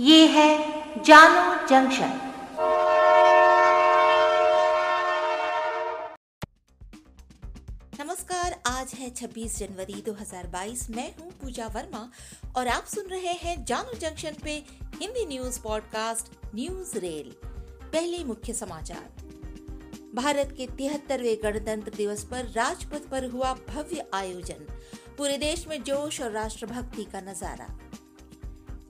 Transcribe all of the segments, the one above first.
ये है जानो जंक्शन। नमस्कार, आज है 26 जनवरी 2022 मैं हूँ पूजा वर्मा और आप सुन रहे हैं जानो जंक्शन पे Hindi news podcast news rail. पहले मुख्य समाचार। भारत के तिहत्तरवे गणतंत्र दिवस पर राजपथ पर हुआ भव्य आयोजन। पूरे देश में जोश और राष्ट्रभक्ति का नज़ारा।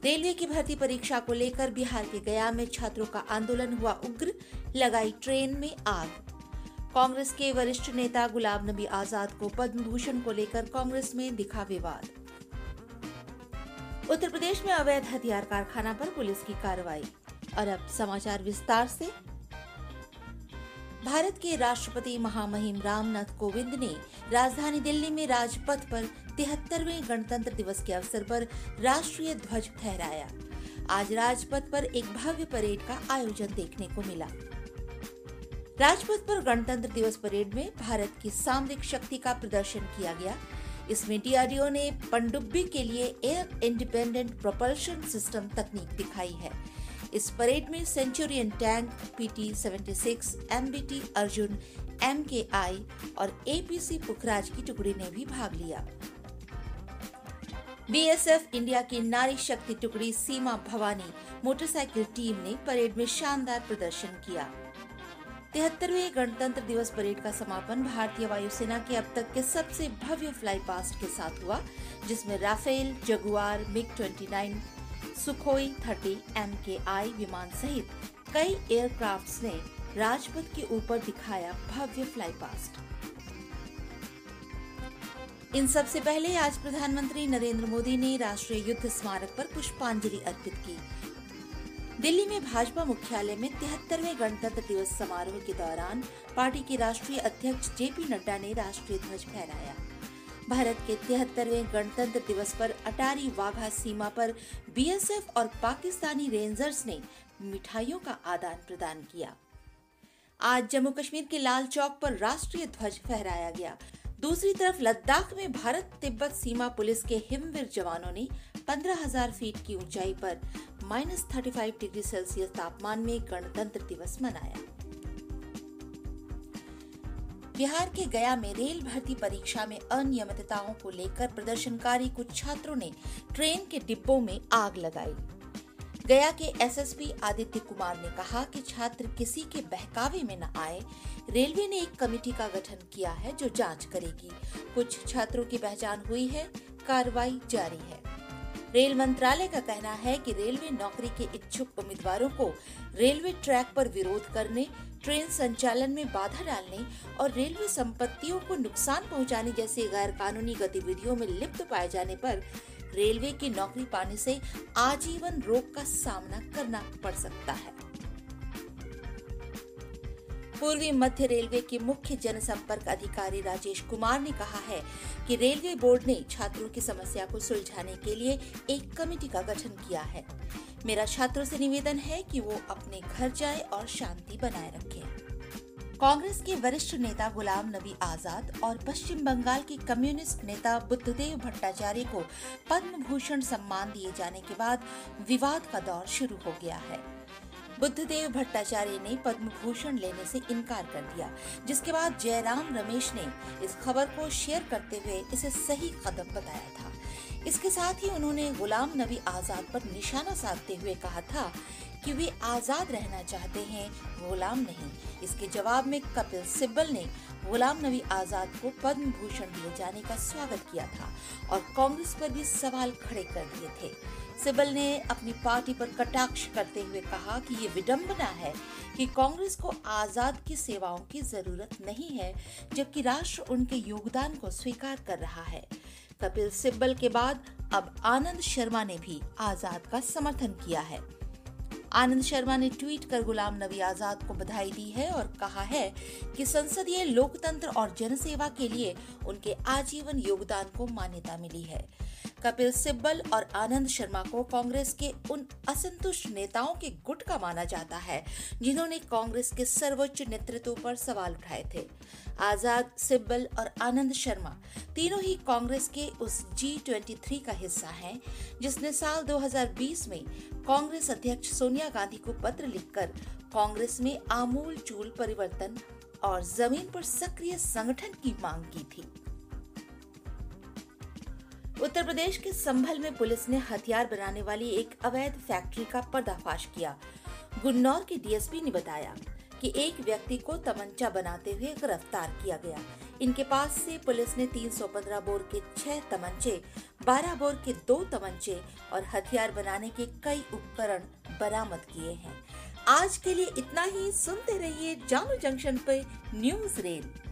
रेलवे की भर्ती परीक्षा को लेकर बिहार के गया में छात्रों का आंदोलन हुआ उग्र, लगाई ट्रेन में आग। कांग्रेस के वरिष्ठ नेता गुलाम नबी आज़ाद को पद्म भूषण को लेकर कांग्रेस में दिखा विवाद। उत्तर प्रदेश में अवैध हथियार कारखाना पर पुलिस की कार्रवाई। और अब समाचार विस्तार से भारत के राष्ट्रपति महामहिम रामनाथ कोविंद ने राजधानी दिल्ली में राजपथ पर तिहत्तरवें गणतंत्र दिवस के अवसर पर राष्ट्रीय ध्वज फहराया। आज राजपथ पर एक भव्य परेड का आयोजन देखने को मिला। राजपथ पर गणतंत्र दिवस परेड में भारत की सामरिक शक्ति का प्रदर्शन किया गया। इसमें डीआरडीओ ने पनडुब्बी के लिए एयर इंडिपेंडेंट प्रोपल्शन सिस्टम तकनीक दिखाई है। इस परेड में Centurion tank PT 76, MBT Arjun MKI और एपीसी पुखराज की टुकड़ी ने भी भाग लिया। बीएसएफ इंडिया की नारी शक्ति टुकड़ी सीमा भवानी मोटरसाइकिल टीम ने परेड में शानदार प्रदर्शन किया। तिहत्तरवे गणतंत्र दिवस परेड का समापन भारतीय वायुसेना के अब तक के सबसे भव्य फ्लाई पास्ट के साथ हुआ जिसमें Rafale Jaguar MiG 29 Sukhoi thirty M K I विमान सहित कई एयरक्राफ्ट्स ने राजपथ के ऊपर दिखाया भव्य फ्लाई पास्ट इन सबसे पहले आज प्रधानमंत्री नरेंद्र मोदी ने राष्ट्रीय युद्ध स्मारक पर पुष्पांजलि अर्पित की। दिल्ली में भाजपा मुख्यालय में तिहत्तरवे गणतंत्र दिवस समारोह के दौरान पार्टी के राष्ट्रीय अध्यक्ष जेपी नड्डा ने राष्ट्रीय ध्वज फहराया। भारत के तिहत्तरवें गणतंत्र दिवस पर अटारी वाघा सीमा पर बीएसएफ और पाकिस्तानी रेंजर्स ने मिठाइयों का आदान प्रदान किया। आज जम्मू कश्मीर के लाल चौक पर राष्ट्रीय ध्वज फहराया गया। दूसरी तरफ़ लद्दाख में भारत तिब्बत सीमा पुलिस के हिमवीर जवानों ने 15,000 फीट की ऊंचाई पर माइनस थर्टी डिग्री सेल्सियस तापमान में गणतंत्र दिवस मनाया। बिहार के गया में रेल भर्ती परीक्षा में अनियमितताओं को लेकर प्रदर्शनकारी कुछ छात्रों ने ट्रेन के डिब्बों में आग लगाई। गया के एसएसपी आदित्य कुमार ने कहा कि छात्र किसी के बहकावे में न आए। रेलवे ने एक कमेटी का गठन किया है जो जाँच करेगी। कुछ छात्रों की पहचान हुई है। कार्रवाई जारी है। रेल मंत्रालय का कहना है कि रेलवे नौकरी के इच्छुक उम्मीदवारों को रेलवे ट्रैक पर विरोध करने, ट्रेन संचालन में बाधा डालने और रेलवे संपत्तियों को नुकसान पहुँचाने जैसी गैर कानूनी गतिविधियों में लिप्त पाए जाने पर रेलवे की नौकरी पाने से आजीवन रोक का सामना करना पड़ सकता है। पूर्वी मध्य रेलवे के मुख्य जनसंपर्क अधिकारी राजेश कुमार ने कहा है कि रेलवे बोर्ड ने छात्रों की समस्या को सुलझाने के लिए एक कमेटी का गठन किया है। मेरा छात्रों से निवेदन है कि वो अपने घर जाए और शांति बनाए रखें। कांग्रेस के वरिष्ठ नेता गुलाम नबी आज़ाद और पश्चिम बंगाल के कम्युनिस्ट नेता बुद्धदेव भट्टाचार्य को पद्म भूषण सम्मान दिए जाने के बाद विवाद का दौर शुरू हो गया है। बुद्धदेव भट्टाचार्य ने पद्म भूषण लेने से इनकार कर दिया, जिसके बाद जयराम रमेश ने इस खबर को शेयर करते हुए इसे सही कदम बताया था। इसके साथ ही उन्होंने गुलाम नबी आज़ाद पर निशाना साधते हुए कहा था कि वे आज़ाद रहना चाहते हैं, गुलाम नहीं। इसके जवाब में कपिल सिब्बल ने गुलाम नबी आज़ाद को पद्म भूषण दिए जाने का स्वागत किया था और कांग्रेस पर भी सवाल खड़े कर दिए थे। सिब्बल ने अपनी पार्टी पर कटाक्ष करते हुए कहा कि ये विडंबना है कि कांग्रेस को आज़ाद की सेवाओं की ज़रूरत नहीं है, जबकि राष्ट्र उनके योगदान को स्वीकार कर रहा है। कपिल सिब्बल के बाद अब आनंद शर्मा ने भी आज़ाद का समर्थन किया है। आनंद शर्मा ने ट्वीट कर गुलाम नबी आज़ाद को बधाई दी है और कहा है कि संसदीय लोकतंत्र और जनसेवा के लिए उनके आजीवन योगदान को मान्यता मिली है। कपिल सिब्बल और आनंद शर्मा को कांग्रेस के उन असंतुष्ट नेताओं के गुट का माना जाता है, जिन्होंने कांग्रेस के सर्वोच्च नेतृत्व पर सवाल उठाए थे। आज़ाद, सिब्बल और आनंद शर्मा तीनों ही कांग्रेस के उस जी ट्वेंटी थ्री का हिस्सा हैं, जिसने साल 2020 में कांग्रेस अध्यक्ष सोनिया गांधी को पत्र लिखकर कांग्रेस में आमूल चूल परिवर्तन और ज़मीन पर सक्रिय संगठन की मांग की थी। उत्तर प्रदेश के संभल में पुलिस ने हथियार बनाने वाली एक अवैध फैक्ट्री का पर्दाफाश किया। गुन्नौर के डीएसपी ने बताया कि एक व्यक्ति को तमंचा बनाते हुए गिरफ़्तार किया गया। इनके पास से पुलिस ने 315 बोर के छह तमंचे 12 बोर के दो तमंचे और हथियार बनाने के कई उपकरण बरामद किए हैं। आज के लिए इतना ही। सुनते रहिए जानू जंक्शन पे न्यूज़ रेल।